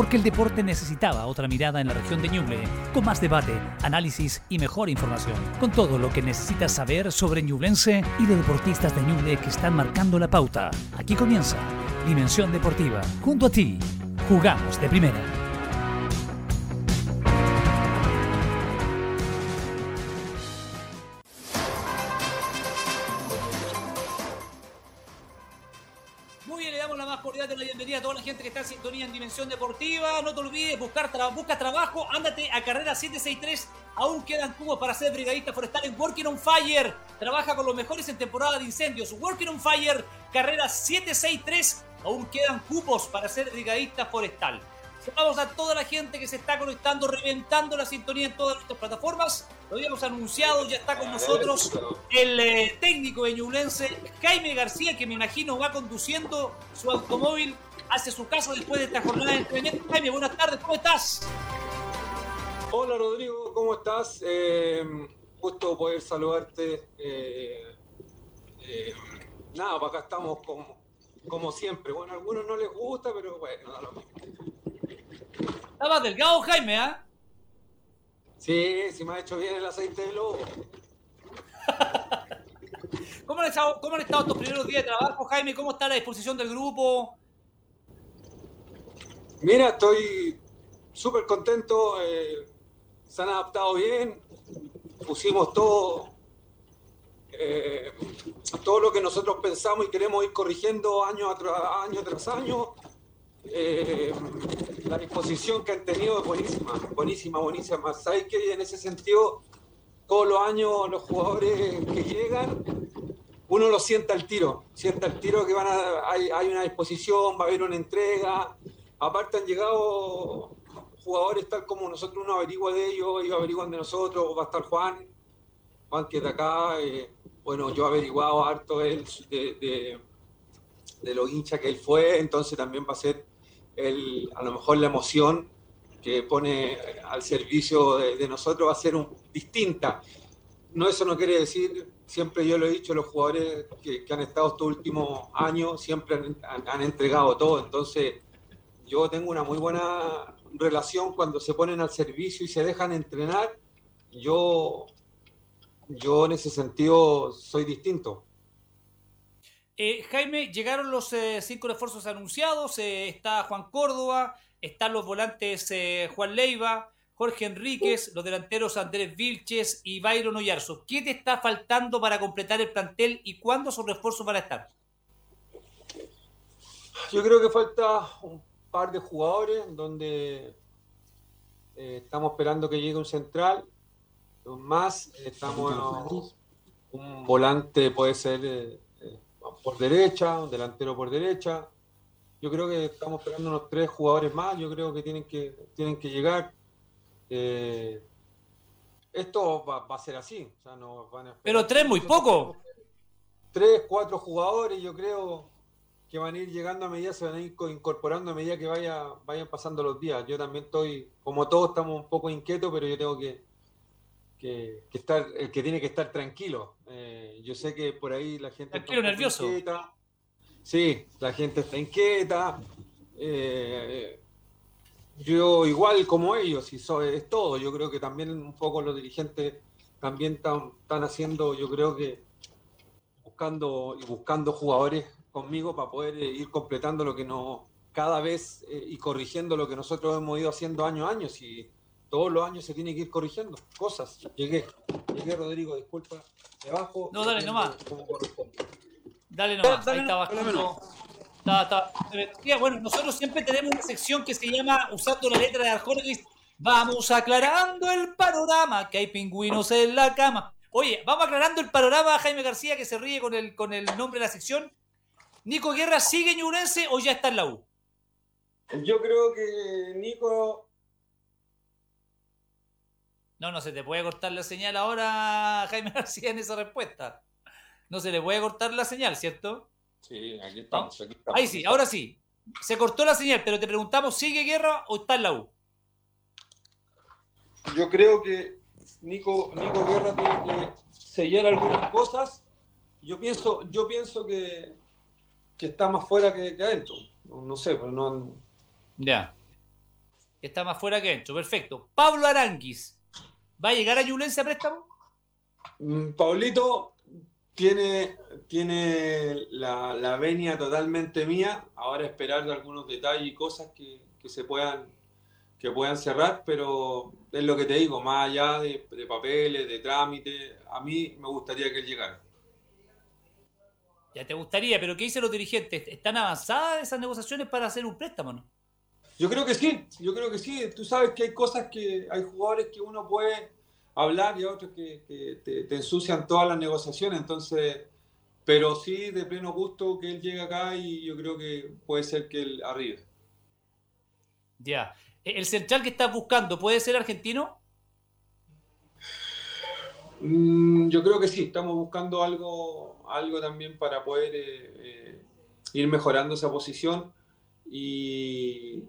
porque el deporte necesitaba otra mirada en la región de Ñuble, con más debate, análisis y mejor información, con todo lo que necesitas saber sobre Ñublense y de deportistas de Ñuble que están marcando la pauta. Aquí comienza Dimensión Deportiva, junto a ti. Jugamos de primera. Deportiva. No te olvides, buscar busca trabajo, ándate a carrera 763. Aún quedan cubos para ser brigadista forestal en Working on Fire. Trabaja con los mejores en temporada de incendios. Working on Fire, carrera 763. Aún quedan cupos para ser brigadista forestal. Saludamos a toda la gente que se está conectando, reventando la sintonía en todas nuestras plataformas. Lo habíamos anunciado, ya está con nosotros el eh, técnico de Jaime García, que me imagino va conduciendo su automóvil hace su caso después de esta jornada de entrenamiento. Jaime, buenas tardes, ¿cómo estás? Hola Rodrigo, ¿cómo estás? Eh, gusto poder saludarte. Eh, eh, nada, para acá estamos como, como siempre. Bueno, a algunos no les gusta, pero bueno, da lo mismo. Estabas delgado, Jaime, ¿ah? Sí, sí me ha hecho bien el aceite de lobo. ¿Cómo han, estado, ¿Cómo han estado estos primeros días de trabajo, Jaime? ¿Cómo está la disposición del grupo? Mira, estoy súper contento. Eh, se han adaptado bien. Pusimos todo, eh, todo lo que nosotros pensamos y queremos ir corrigiendo año, tras año tras año. Eh, la disposición que han tenido es buenísima, buenísima, buenísima. Sabes que en ese sentido, todos los años los jugadores que llegan, uno lo sienta al tiro, sienta el tiro que van a, hay, hay una disposición, va a haber una entrega, Aparte han llegado jugadores tal como nosotros uno averigua de ellos, ellos averiguan de nosotros, va a estar Juan, Juan que es de acá, eh, bueno, yo he averiguado harto él de, de, los hinchas que él fue, entonces también va a ser el, a lo mejor la emoción que pone al servicio de, nosotros va a ser un, distinta. No, eso no quiere decir, siempre yo lo he dicho, los jugadores que, han estado estos últimos años siempre han, han entregado todo, entonces yo tengo una muy buena relación cuando se ponen al servicio y se dejan entrenar. Yo, yo en ese sentido soy distinto. Eh, Jaime, llegaron los eh, cinco refuerzos anunciados. Eh, está Juan Córdoba, están los volantes Juan Leiva, Jorge Enríquez, los delanteros Andrés Vilches y Byron Oyarzo. ¿Qué te está faltando para completar el plantel y cuándo son refuerzos para estar? Yo creo que falta un par de jugadores donde eh, estamos esperando que llegue un central, más, estamos un volante puede ser eh, eh, por derecha, un delantero por derecha. Yo creo que estamos esperando unos tres jugadores más, yo creo que tienen que, tienen que llegar. esto va, a ser así. Pero tres muy poco. Tres, cuatro jugadores, yo creo que van a ir llegando a medida, se van a ir incorporando a medida que vaya, vayan pasando los días. Yo también estoy, como todos, estamos un poco inquietos, pero yo tengo que, que, estar, el que tiene que estar tranquilo. Eh, yo sé que por ahí la gente... Tranquilo, nervioso. Inquieta. Sí, la gente está inquieta. Eh, yo igual como ellos, y es todo. Yo creo que también un poco los dirigentes también están, están haciendo, yo creo que buscando y buscando jugadores conmigo para poder eh, ir completando lo que no, cada vez eh, y corrigiendo lo que nosotros hemos ido haciendo año a año. Y todos los años se tiene que ir corrigiendo cosas. Llegué, llegué Rodrigo, disculpa. Debajo. No, dale nomás. Dale nomás, ahí está abajo. Está, está. Bueno, nosotros siempre tenemos una sección que se llama, usando la letra de Arjona, vamos aclarando el panorama, que hay pingüinos en la cama. Oye, vamos aclarando el panorama, Jaime García, que se ríe con el, con el nombre de la sección. ¿Nico Guerra sigue en o ya está en la U? Yo creo que Nico. No, no se te puede cortar la señal ahora, Jaime García, en esa respuesta. No se le puede cortar la señal, ¿cierto? Sí, aquí estamos, aquí Ahí sí, ahora sí. Se cortó la señal, pero te preguntamos, ¿sigue Guerra o está en la U? Yo creo que Nico, Nico Guerra tiene que sellar algunas cosas. Yo pienso, yo pienso que, que está más fuera que, adentro. No, sé, pero no. Ya. Está más fuera que dentro, perfecto. Pablo Aranguis, ¿va a llegar a Ñublense a préstamo? Mm, Pablito tiene, tiene la, la, venia totalmente mía. Ahora esperar de algunos detalles y cosas que, que, se puedan, que puedan cerrar, pero es lo que te digo, más allá de, de papeles, de trámites, a mí me gustaría que él llegara. Ya te gustaría, pero ¿qué dicen los dirigentes? ¿Están avanzadas esas negociaciones para hacer un préstamo, no? Yo creo que sí, yo creo que sí. Tú sabes que hay cosas que hay jugadores que uno puede hablar y otros que, que te, te, ensucian todas las negociaciones. Entonces, pero sí, de pleno gusto que él llegue acá y yo creo que puede ser que él arribe. Ya. ¿El central que estás buscando puede ser argentino? Mm, yo creo que sí, estamos buscando algo, algo también para poder eh, eh, ir mejorando esa posición y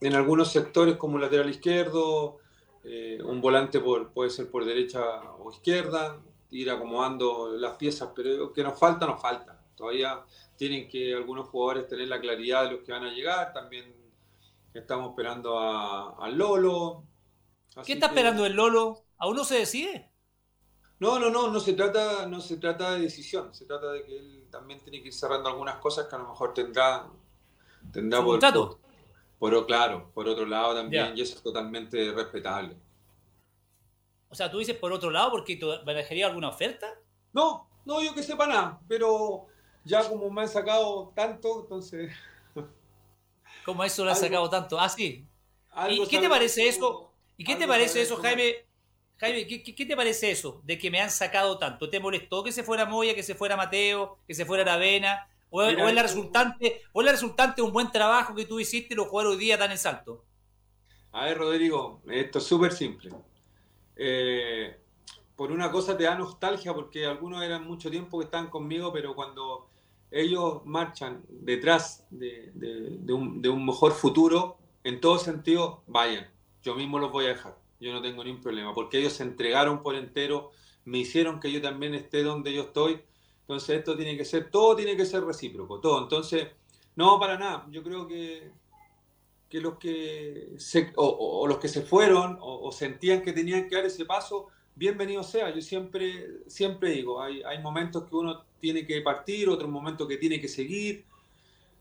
en algunos sectores como lateral izquierdo, eh, un volante por, puede ser por derecha o izquierda, ir acomodando las piezas, pero que nos falta, nos falta. Todavía tienen que algunos jugadores tener la claridad de los que van a llegar, también estamos esperando a, Lolo. ¿Qué está esperando el Lolo? ¿Aún no se decide? No, no, no, no se trata, no se trata de decisión, se trata de que él también tiene que ir cerrando algunas cosas que a lo mejor tendrá, tendrá por, por, por, claro, por otro lado también, yeah. y eso es totalmente respetable. O sea, tú dices por otro lado porque barajaría alguna oferta? No, no, yo que sepa nada, pero ya como me han sacado tanto, entonces. ¿Cómo eso lo han sacado tanto? Ah, sí. ¿Y qué te parece eso? ¿Y qué te parece eso, Jaime? Jaime, ¿qué, ¿qué, te parece eso de que me han sacado tanto? ¿Te molestó que se fuera Moya, que se fuera Mateo, que se fuera Aravena? ¿O, Mira, o es la resultante, o es la resultante de un buen trabajo que tú hiciste y los jugadores hoy día tan en salto? A ver, Rodrigo, esto es súper simple. Eh, por una cosa te da nostalgia porque algunos eran mucho tiempo que estaban conmigo, pero cuando ellos marchan detrás de, de, de, un, de un mejor futuro, en todo sentido, vayan. Yo mismo los voy a dejar yo no tengo ningún problema, porque ellos se entregaron por entero, me hicieron que yo también esté donde yo estoy, entonces esto tiene que ser, todo tiene que ser recíproco, todo, entonces, no, para nada, yo creo que, que los que se, o, los que se fueron o, sentían que tenían que dar ese paso, bienvenido sea, yo siempre, siempre digo, hay momentos que uno tiene que partir, otros momentos que tiene que seguir,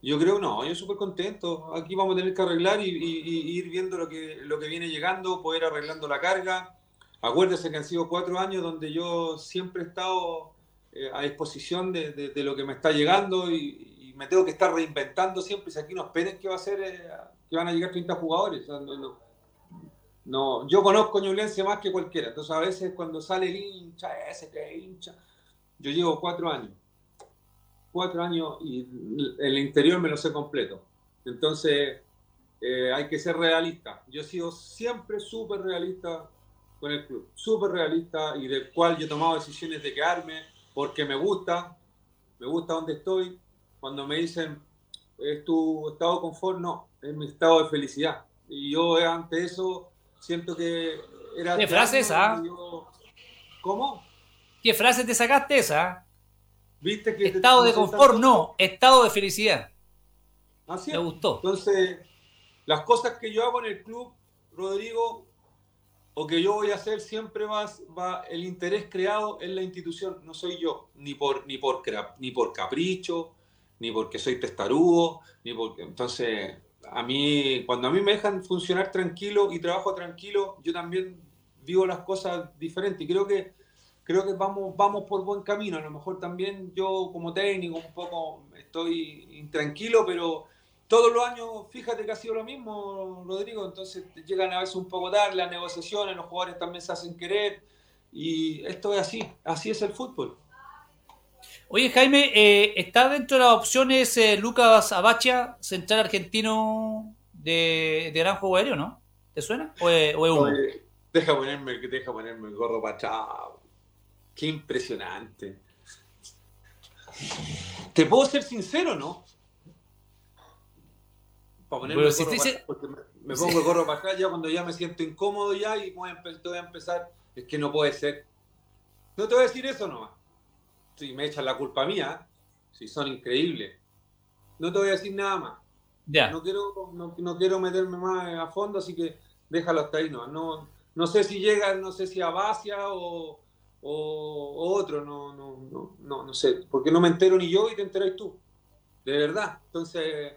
yo creo no, yo súper contento. Aquí vamos a tener que arreglar y, ir viendo lo que, lo que viene llegando, poder arreglando la carga. Acuérdese que han sido cuatro años donde yo siempre he estado eh, a disposición de, lo que me está llegando y, me tengo que estar reinventando siempre. Si aquí no esperen que va a ser, eh, que van a llegar 30 jugadores. No, yo conozco Ñublense más que cualquiera. Entonces a veces cuando sale el hincha, ese que hincha, yo llevo cuatro años cuatro años y el interior me lo sé completo. Entonces, eh, hay que ser realista. Yo he sido siempre súper realista con el club, súper realista y del cual yo he tomado decisiones de quedarme porque me gusta, me gusta donde estoy. Cuando me dicen, ¿es tu estado de confort? No, es mi estado de felicidad. Y yo ante eso siento que era... ¿Qué frase esa? Yo... ¿Cómo? ¿Qué frase te sacaste esa? ¿Viste que estado de confort, no, estado de felicidad. Así Me gustó. Entonces, las cosas que yo hago en el club, Rodrigo, o que yo voy a hacer, siempre va, va el interés creado en la institución. No soy yo, ni por, ni por, ni por capricho, ni porque soy testarudo, ni porque. Entonces, a mí, cuando a mí me dejan funcionar tranquilo y trabajo tranquilo, yo también vivo las cosas diferentes. Y creo que creo que vamos, vamos por buen camino. A lo mejor también yo como técnico un poco estoy intranquilo, pero todos los años, fíjate que ha sido lo mismo, Rodrigo, entonces llegan a veces un poco tarde las negociaciones, los jugadores también se hacen querer y esto es así, así es el fútbol. Oye Jaime, eh, ¿está dentro de las opciones eh, Lucas Abacha, central argentino de, de gran juego aéreo, no? ¿Te suena? ¿O es, o es uno? Oye, deja ponerme, deja ponerme el gorro para chao. Qué impresionante. ¿Te puedo ser sincero, no? Para ponerme Pero el si gorro te para- dice- porque me, me pongo el gorro para acá ya cuando ya me siento incómodo ya y voy a, voy a empezar. Es que no puede ser. No te voy a decir eso nomás. Si me echan la culpa mía, si son increíbles. No te voy a decir nada más. Ya. No, quiero, no, quiero meterme más a fondo, así que déjalo hasta ahí. No, no, no sé si llega, no sé si a Basia o, o, otro, no, no, no, no, no sé, porque no me entero ni yo y te enteráis tú. De verdad. Entonces,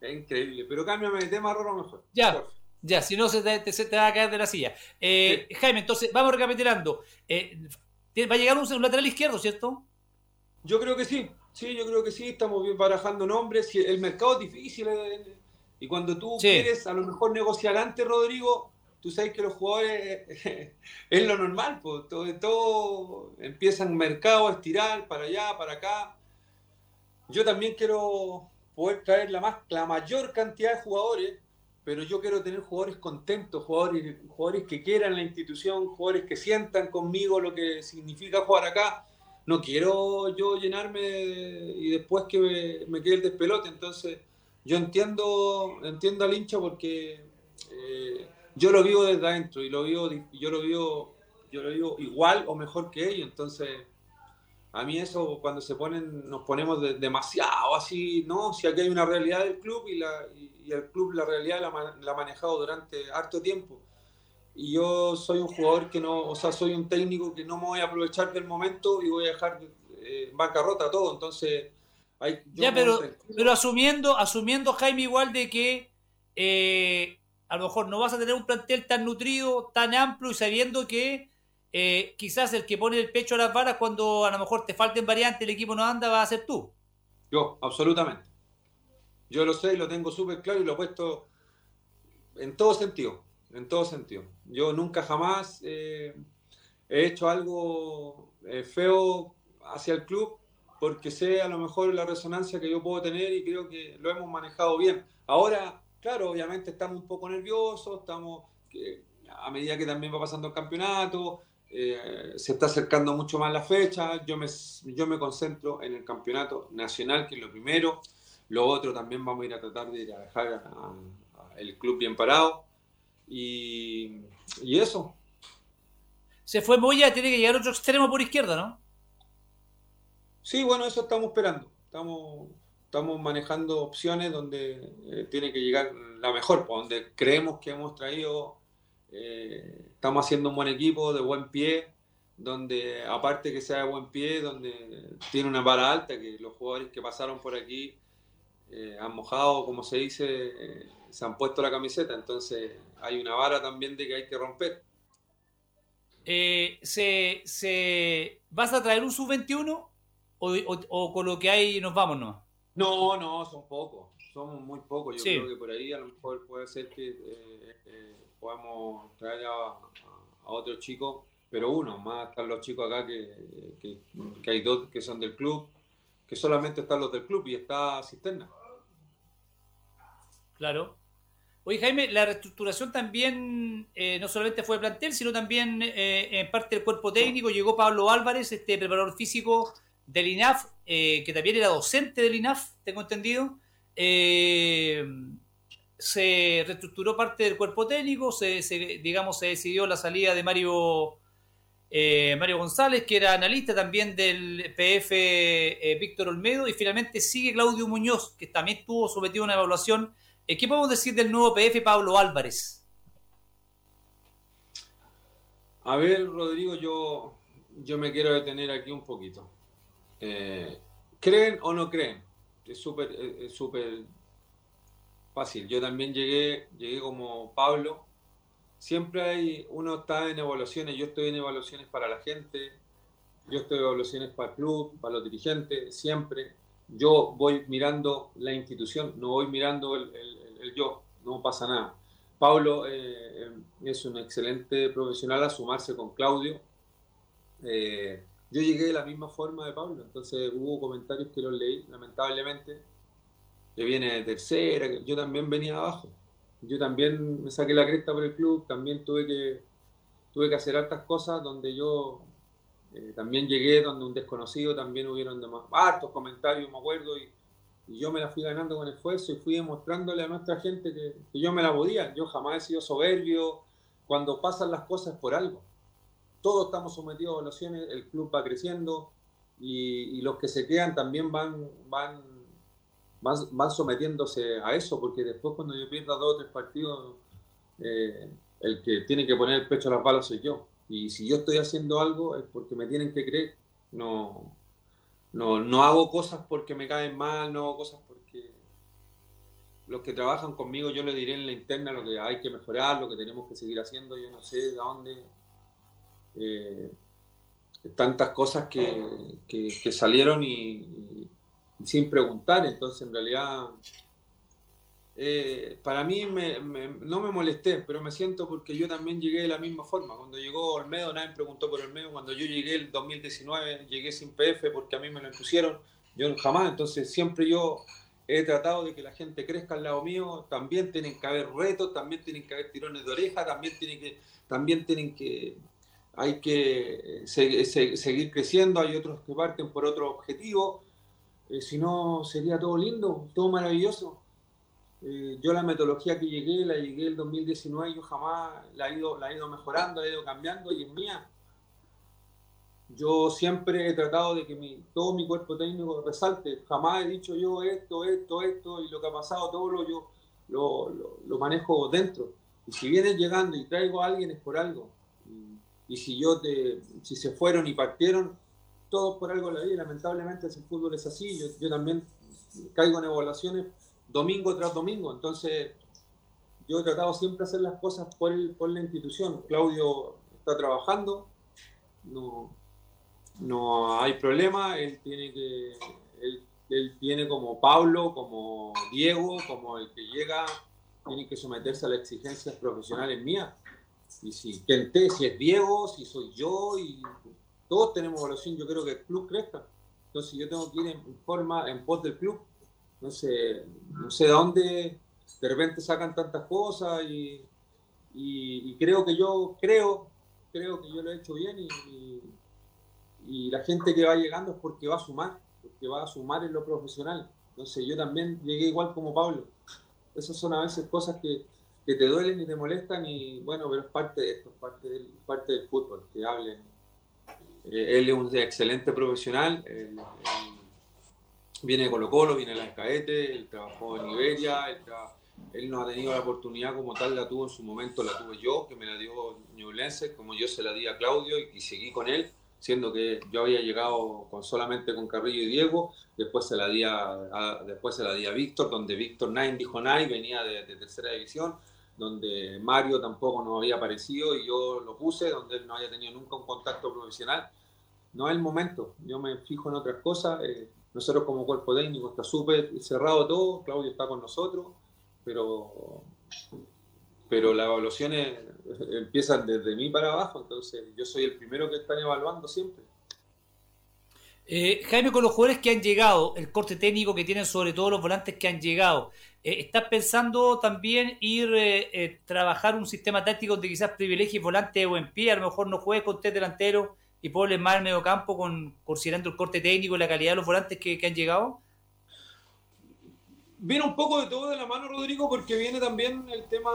es increíble. Pero cámbiame de tema, Roro, mejor. Ya. Ya, si no se te, se te, va a caer de la silla. Eh, Jaime, entonces, vamos recapitulando. Eh, va a llegar un, lateral izquierdo, ¿cierto? Yo creo que sí. Sí, yo creo que sí. Estamos bien barajando nombres. El mercado es difícil. Eh, y cuando tú quieres a lo mejor negociar antes, Rodrigo, tú sabes que los jugadores es lo normal. Pues, todo, todo empiezan mercado a estirar para allá, para acá. Yo también quiero poder traer la, más, la mayor cantidad de jugadores pero yo quiero tener jugadores contentos, jugadores, jugadores que quieran la institución, jugadores que sientan conmigo lo que significa jugar acá. No quiero yo llenarme y después que me, quede el despelote. Entonces, yo entiendo, entiendo al hincha porque eh, yo lo vivo desde adentro y lo vivo, yo lo vivo, yo lo vivo igual o mejor que ellos. Entonces, a mí eso cuando se ponen, nos ponemos demasiado así, ¿no? Si aquí hay una realidad del club y la, y el club la realidad la, ha manejado durante harto tiempo. Y yo soy un jugador que no, o sea, soy un técnico que no me voy a aprovechar del momento y voy a dejar eh, bancarrota todo. Entonces, hay, ya, pero, pero asumiendo, asumiendo, Jaime, igual de que eh, a lo mejor no vas a tener un plantel tan nutrido, tan amplio y sabiendo que eh, quizás el que pone el pecho a las varas cuando a lo mejor te falten variantes, el equipo no anda, va a ser tú. Yo, absolutamente. Yo lo sé y lo tengo súper claro y lo he puesto en todo sentido, en todo sentido. Yo nunca jamás eh, he hecho algo eh, feo hacia el club porque sé a lo mejor la resonancia que yo puedo tener y creo que lo hemos manejado bien. Ahora, claro, obviamente estamos un poco nerviosos, estamos a medida que también va pasando el campeonato, eh, se está acercando mucho más la fecha, yo me, yo me concentro en el campeonato nacional, que es lo primero, lo otro también vamos a ir a tratar de ir a dejar el club bien parado. Y, eso. Se fue Moya, tiene que llegar otro extremo por izquierda, ¿no? Sí, bueno, eso estamos esperando. Estamos, estamos manejando opciones donde eh, tiene que llegar la mejor, pues, donde creemos que hemos traído, eh, estamos haciendo un buen equipo, de buen pie, donde aparte que sea de buen pie, donde tiene una vara alta, que los jugadores que pasaron por aquí eh, han mojado, como se dice, se han puesto la camiseta, entonces hay una vara también de que hay que romper. Se, se, ¿Vas a traer un sub-21 o, con lo que hay nos vamos no? No, no, son pocos, somos muy pocos. Yo creo que por ahí a lo mejor puede ser que podamos traer a, otros chicos, pero uno, más están los chicos acá que, que hay dos que son del club, que solamente están los del club y está Cisterna. Claro. Oye, Jaime, la reestructuración también eh, no solamente fue de plantel, sino también eh, en parte del cuerpo técnico. Llegó Pablo Álvarez, este preparador físico del INAF, eh, que también era docente del INAF, tengo entendido. se reestructuró parte del cuerpo técnico, se, digamos, se decidió la salida de Mario Mario González, que era analista también del PF Víctor Olmedo, y finalmente sigue Claudio Muñoz, que también estuvo sometido a una evaluación eh, ¿Qué podemos decir del nuevo PF Pablo Álvarez? A ver, Rodrigo, yo, yo me quiero detener aquí un poquito. Eh, ¿Creen o no creen? Es súper súper fácil. Yo también llegué, llegué como Pablo. Siempre hay, uno está en evaluaciones, yo estoy en evaluaciones para la gente, yo estoy en evaluaciones para el club, para los dirigentes, siempre yo voy mirando la institución, no voy mirando el, yo, no pasa nada. Pablo eh, es un excelente profesional a sumarse con Claudio. Eh, yo llegué de la misma forma de Pablo, entonces hubo comentarios que los leí, lamentablemente, que viene de tercera, yo también venía abajo. Yo también me saqué la cresta por el club, también tuve que, tuve que hacer hartas cosas donde yo eh, también llegué donde un desconocido, también hubieron demás, hartos comentarios, me acuerdo, y, yo me la fui ganando con esfuerzo y fui demostrándole a nuestra gente que, yo me la podía. Yo jamás he sido soberbio. Cuando pasan las cosas por algo. Todos estamos sometidos a evaluaciones, el club va creciendo y, los que se quedan también van, van, van, sometiéndose a eso, porque después cuando yo pierda dos o tres partidos, eh, el que tiene que poner el pecho a las balas soy yo. Y si yo estoy haciendo algo es porque me tienen que creer. No, no, no hago cosas porque me caen mal, no hago cosas porque los que trabajan conmigo yo le diré en la interna lo que hay que mejorar, lo que tenemos que seguir haciendo. Yo no sé de dónde. Eh, tantas cosas que, que, salieron y, sin preguntar, entonces en realidad eh, para mí no me molesté, pero me siento porque yo también llegué de la misma forma. Cuando llegó Olmedo, nadie me preguntó por Olmedo. Cuando yo llegué el 2019, llegué sin PF porque a mí me lo impusieron. Yo jamás, entonces siempre yo he tratado de que la gente crezca al lado mío. También tienen que haber retos, también tienen que haber tirones de oreja, también tienen que, también tienen que, hay que seguir creciendo. Hay otros que parten por otro objetivo eh, si no, sería todo lindo, todo maravilloso. Eh, yo la metodología que llegué, la llegué el 2019, yo jamás la he, ido, la he ido mejorando, la he ido cambiando y es mía. Yo siempre he tratado de que mi, todo mi cuerpo técnico resalte. Jamás he dicho yo esto, esto, esto y lo que ha pasado, todo lo yo lo, lo, manejo dentro. Y si vienes llegando y traigo a alguien es por algo. Y, si yo te, si se fueron y partieron, todos por algo la vida, lamentablemente el fútbol es así, yo, también caigo en evaluaciones domingo tras domingo, entonces yo he tratado siempre de hacer las cosas por, por la institución. Claudio está trabajando, no, no hay problema, él tiene que, él, tiene como Pablo, como Diego, como el que llega, tiene que someterse a las exigencias profesionales mías. Y si, ¿quién si es Diego, si soy yo, y todos tenemos evaluación, yo creo que el club crezca. Entonces yo tengo que ir en forma, en pos del club. Sé, no sé de dónde de repente sacan tantas cosas y, y, creo que yo, creo, creo que yo lo he hecho bien y, y, la gente que va llegando es porque va a sumar, porque va a sumar en lo profesional. Entonces yo también llegué igual como Pablo. Esas son a veces cosas que, que te duelen y te molestan y bueno, pero es parte de esto, es parte del, parte del fútbol, que hablen eh, él es un excelente profesional. viene de Colo Colo, viene de la Escaete, él trabajó en Iberia, él, no ha tenido la oportunidad como tal, la tuvo en su momento, la tuve yo, que me la dio Ñublense, como yo se la di a Claudio y, seguí con él, siendo que yo había llegado con, solamente con Carrillo y Diego, después se la di a, después se la di a Víctor, donde Víctor Nine dijo Nine, venía de, de tercera división, donde Mario tampoco nos había aparecido y yo lo puse, donde él no había tenido nunca un contacto profesional. No es el momento, yo me fijo en otras cosas. Eh, nosotros como cuerpo técnico está súper cerrado todo, Claudio está con nosotros, pero, pero las evaluaciones empiezan desde mí para abajo, entonces yo soy el primero que están evaluando siempre. Eh, Jaime, con los jugadores que han llegado, el corte técnico que tienen sobre todo los volantes que han llegado, eh, ¿estás pensando también ir eh, eh, trabajar un sistema táctico donde quizás privilegie volante o en pie? A lo mejor no juegue con tres delanteros y pones más el medio campo con, considerando el corte técnico y la calidad de los volantes que, han llegado. Viene un poco de todo de la mano, Rodrigo, porque viene también el tema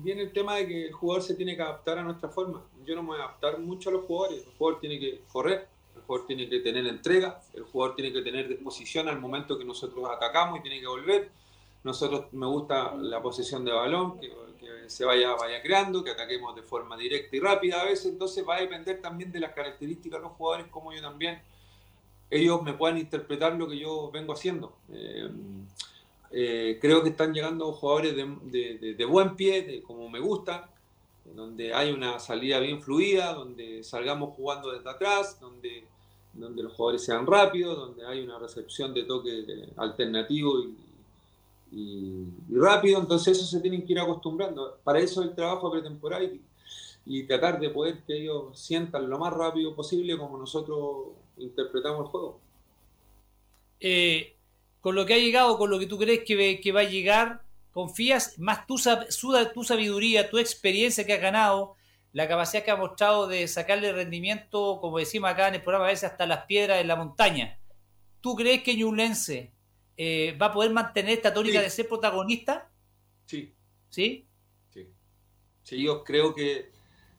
viene el tema de que el jugador se tiene que adaptar a nuestra forma. Yo no me voy a adaptar mucho a los jugadores. El jugador tiene que correr, el jugador tiene que tener entrega, el jugador tiene que tener disposición al momento que nosotros atacamos y tiene que volver. Nosotros me gusta la posesión de balón, que, se vaya, vaya creando, que ataquemos de forma directa y rápida a veces, entonces va a depender también de las características de los jugadores, como yo también, ellos me puedan interpretar lo que yo vengo haciendo. Eh, eh, creo que están llegando jugadores de, de buen pie, de, como me gusta, donde hay una salida bien fluida, donde salgamos jugando desde atrás, donde, donde los jugadores sean rápidos, donde hay una recepción de toque alternativo y, rápido, entonces eso se tienen que ir acostumbrando. Para eso el trabajo pretemporal y, tratar de poder que ellos sientan lo más rápido posible como nosotros interpretamos el juego. Eh, con lo que ha llegado, con lo que tú crees que, que va a llegar, confías más tu, tu sabiduría, tu experiencia que has ganado, la capacidad que has mostrado de sacarle rendimiento, como decimos acá en el programa, a veces hasta las piedras en la montaña. ¿Tú crees que Ñublense eh, va a poder mantener esta tónica de ser protagonista? Sí. ¿Sí? Sí. Sí, yo creo que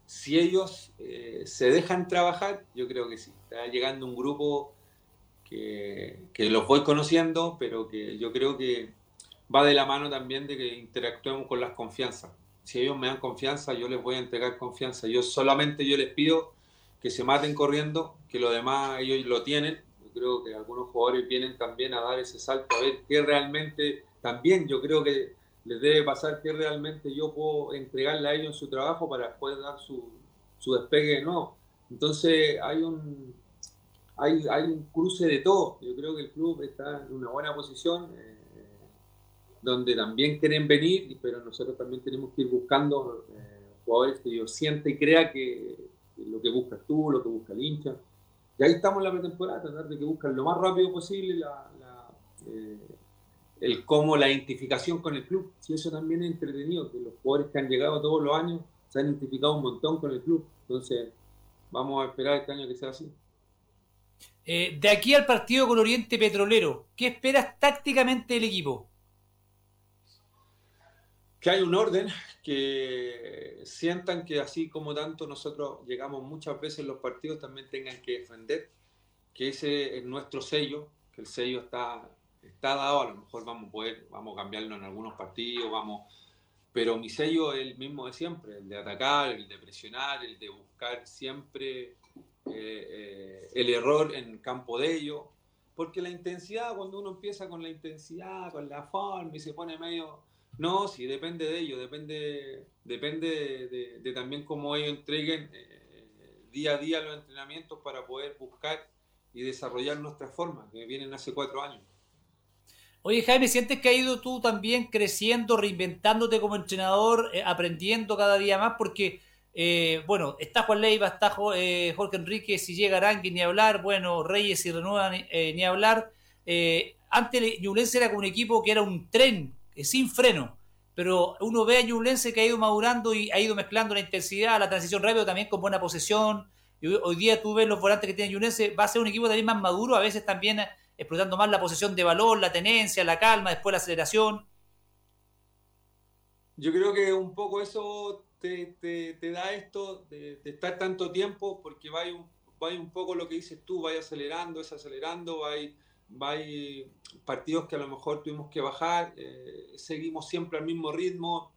si ellos eh, se dejan trabajar, yo creo que sí. Está llegando un grupo que, los voy conociendo, pero que yo creo que va de la mano también de que interactuemos con las confianzas. Si ellos me dan confianza, yo les voy a entregar confianza. Yo solamente yo les pido que se maten corriendo, que lo demás ellos lo tienen. Yo creo que algunos jugadores vienen también a dar ese salto, a ver qué realmente, también yo creo que les debe pasar qué realmente yo puedo entregarle a ellos en su trabajo para poder dar su, su despegue no. Entonces hay un, hay, hay un cruce de todo. Yo creo que el club está en una buena posición, eh, donde también quieren venir, pero nosotros también tenemos que ir buscando eh, jugadores que yo sienta y crea que, lo que buscas tú, lo que busca el hincha. Y ahí estamos en la pretemporada, tratar de que buscan lo más rápido posible la, eh, el cómo la identificación con el club. Si eso también es entretenido, que los jugadores que han llegado todos los años se han identificado un montón con el club. Entonces, vamos a esperar este año que sea así. Eh, de aquí al partido con Oriente Petrolero, ¿qué esperas tácticamente del equipo? Que hay un orden, que sientan que así como tanto nosotros llegamos muchas veces los partidos, también tengan que defender, que ese es nuestro sello, que el sello está, está dado, a lo mejor vamos a poder, vamos a cambiarlo en algunos partidos, vamos, pero mi sello es el mismo de siempre, el de atacar, el de presionar, el de buscar siempre eh, eh, el error en campo de ellos, porque la intensidad, cuando uno empieza con la intensidad, con la forma y se pone medio... No, sí, depende de ellos, depende, depende de, también cómo ellos entreguen eh, día a día los entrenamientos para poder buscar y desarrollar nuestras formas, que vienen hace cuatro años. Oye, Jaime, ¿sientes que has ido tú también creciendo, reinventándote como entrenador, aprendiendo cada día más? Porque eh, bueno, está Juan Leiva, está eh, Jorge Enrique, si llega Arangui, ni hablar. Bueno, Reyes, si renueva, eh, ni hablar. antes Ñublense era como un equipo que era un tren sin freno. Pero uno ve a Ñublense que ha ido madurando y ha ido mezclando la intensidad, la transición rápida también con buena posesión. Y hoy día tú ves los volantes que tiene Ñublense, va a ser un equipo también más maduro, a veces también explotando más la posesión de valor, la tenencia, la calma, después la aceleración. Yo creo que un poco eso te, te, da esto de, estar tanto tiempo, porque va un, un poco lo que dices tú, va acelerando, es acelerando, va va partidos que a lo mejor tuvimos que bajar, eh, seguimos siempre al mismo ritmo,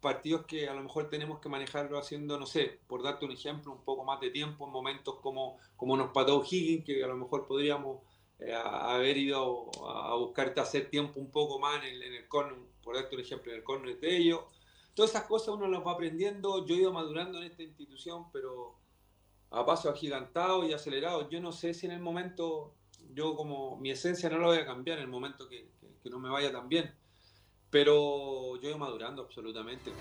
partidos que a lo mejor tenemos que manejarlo haciendo, no sé, por darte un ejemplo, un poco más de tiempo en momentos como, como nos pató Higgins, que a lo mejor podríamos eh, haber ido a, buscarte hacer tiempo un poco más en el, en por darte un ejemplo, en el corner de ellos. Todas esas cosas uno las va aprendiendo. Yo he ido madurando en esta institución, pero a paso agigantado y acelerado. Yo no sé si en el momento, yo como mi esencia no la voy a cambiar en el momento que, no me vaya tan bien. Pero yo ido madurando absolutamente.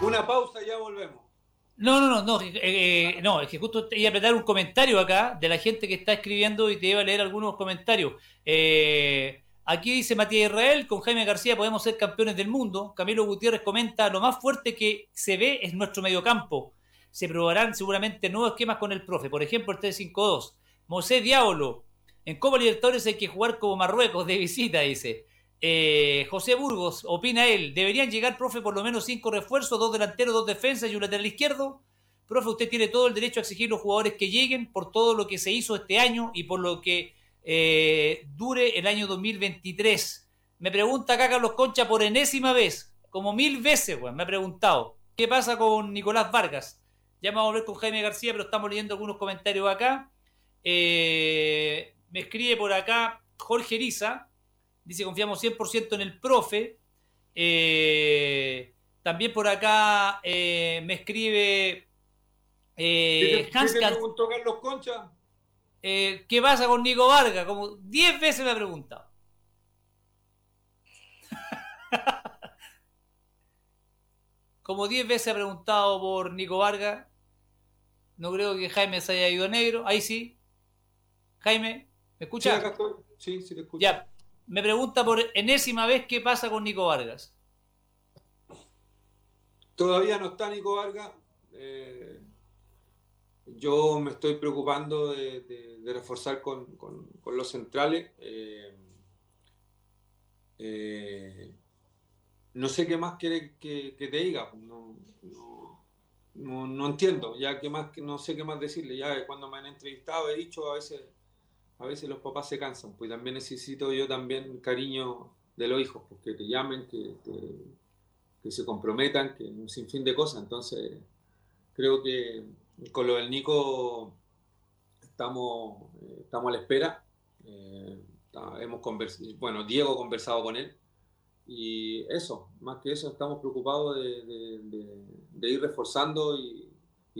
Una pausa y ya volvemos. No, no, no, no, eh, eh, no, es que justo te iba a apretar un comentario acá de la gente que está escribiendo y te iba a leer algunos comentarios. Eh, aquí dice Matías Israel, con Jaime García podemos ser campeones del mundo. Camilo Gutiérrez comenta, lo más fuerte que se ve es nuestro mediocampo. Se probarán seguramente nuevos esquemas con el profe, por ejemplo el 3-5-2. Mosé Diablo, en Copa Libertadores hay que jugar como Marruecos de visita, dice. Eh, José Burgos, opina él, ¿deberían llegar, profe, por lo menos cinco refuerzos, dos delanteros, dos defensas y un lateral izquierdo? Profe, usted tiene todo el derecho a exigir los jugadores que lleguen por todo lo que se hizo este año y por lo que eh, dure el año 2023. Me pregunta acá Carlos Concha por enésima vez, como mil veces, me ha preguntado, ¿qué pasa con Nicolás Vargas? Ya vamos a ver con Jaime García, pero estamos leyendo algunos comentarios acá. Eh, me escribe por acá Jorge Eriza, dice confiamos 100% en el profe. Eh, también por acá eh, me escribe eh, ¿Qué Hans preguntó Carlos Concha? Eh, ¿Qué pasa con Nico Vargas? Como 10 veces me ha preguntado. Como 10 veces ha preguntado por Nico Vargas. No creo que Jaime se haya ido negro. Ahí sí. Jaime, ¿me escuchas? Sí, sí, te escucho. Ya, me pregunta por enésima vez qué pasa con Nico Vargas. Todavía no está Nico Vargas. Eh, yo me estoy preocupando de, reforzar con, los centrales. Eh, eh, no sé qué más quiere que, te diga. No, entiendo, ya que más, no sé qué más decirle, ya cuando me han entrevistado he dicho a veces, a veces los papás se cansan, pues también necesito yo también cariño de los hijos, pues que te llamen, que, que se comprometan, que un sinfín de cosas, entonces creo que con lo del Nico estamos, eh, estamos a la espera, eh, hemos conversado, bueno, Diego ha conversado con él, y eso, más que eso, estamos preocupados de, ir reforzando y,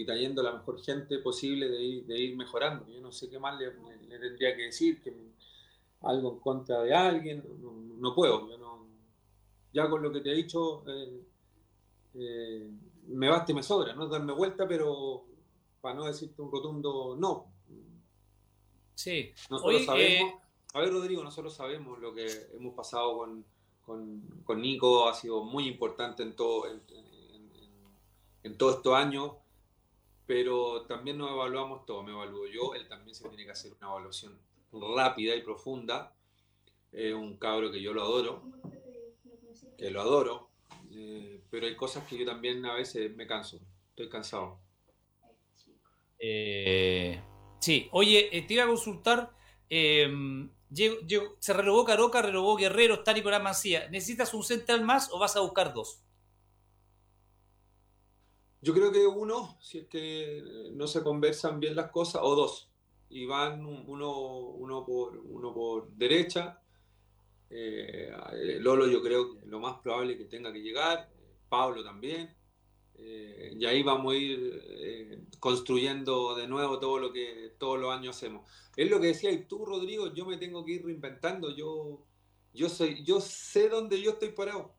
trayendo la mejor gente posible, de ir, mejorando. Yo no sé qué más le, tendría que decir, que algo en contra de alguien, no, puedo. ya con lo que te he dicho, eh, eh, me basta y me sobra, no darme vuelta, pero para no decirte un rotundo no. Sí. Nosotros sabemos, eh, a ver Rodrigo, nosotros sabemos lo que hemos pasado con con, Nico ha sido muy importante en todo, en, en, estos años, pero también nos evaluamos todo, me evalúo yo, él también se tiene que hacer una evaluación rápida y profunda. Es un cabro que yo lo adoro, que lo adoro, eh, pero hay cosas que yo también a veces me canso, estoy cansado. Eh, sí, oye, eh, te iba a consultar, se renovó Caroca, renovó Guerrero, está Nicolás Mancía. ¿Necesitas un central más o vas a buscar dos? Yo creo que uno, si es que no se conversan bien las cosas, o dos. Y van uno, uno, por, uno por derecha. Eh, Lolo yo creo que lo más probable que tenga que llegar. Pablo también. Eh, y ahí vamos a ir eh, construyendo de nuevo todo lo que todos los años hacemos. Es lo que decía, y tú, Rodrigo, yo me tengo que ir reinventando. Yo, yo, soy, yo sé dónde yo estoy parado.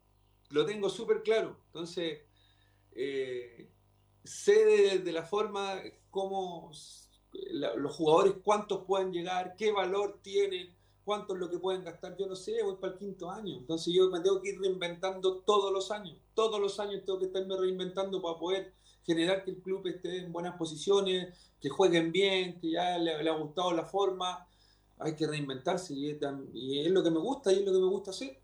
Lo tengo súper claro. Entonces, eh, sé de, la forma cómo los jugadores, cuántos pueden llegar, qué valor tienen cuánto es lo que pueden gastar, yo no sé, voy para el quinto año. Entonces yo me tengo que ir reinventando todos los años. Todos los años tengo que estarme reinventando para poder generar que el club esté en buenas posiciones, que jueguen bien, que ya le, ha gustado la forma. Hay que reinventarse y es, lo que me gusta y es lo que me gusta hacer.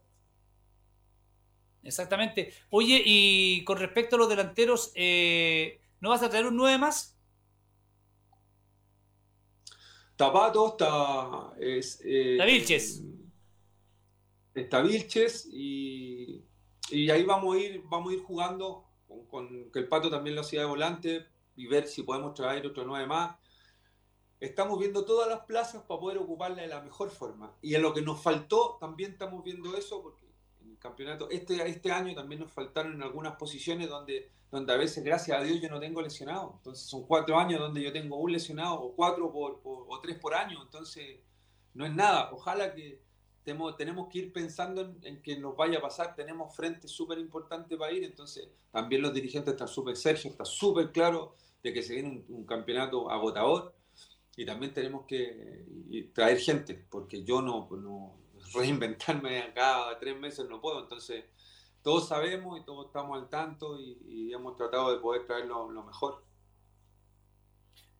Exactamente. Oye, y con respecto a los delanteros, eh, ¿no vas a traer un 9 más? Tapato, está. Es, eh, está Vilches. Está Vilches y, y, ahí vamos a ir, vamos a ir jugando con, que el Pato también lo hacía de volante y ver si podemos traer otro nueve más. Estamos viendo todas las plazas para poder ocuparla de la mejor forma. Y en lo que nos faltó, también estamos viendo eso, porque campeonato, este, este año también nos faltaron en algunas posiciones donde donde a veces, gracias a Dios, yo no tengo lesionado. Entonces son cuatro años donde yo tengo un lesionado, o cuatro por, o tres por año. Entonces, no es nada. Ojalá que tenemos, tenemos que ir pensando en, que nos vaya a pasar. Tenemos frente súper importante para ir. Entonces, también los dirigentes están súper, Sergio está súper claro de que se viene un, campeonato agotador. Y también tenemos que traer gente, porque yo no, no reinventarme cada tres meses no puedo. Entonces, todos sabemos y todos estamos al tanto y, hemos tratado de poder traer lo, mejor.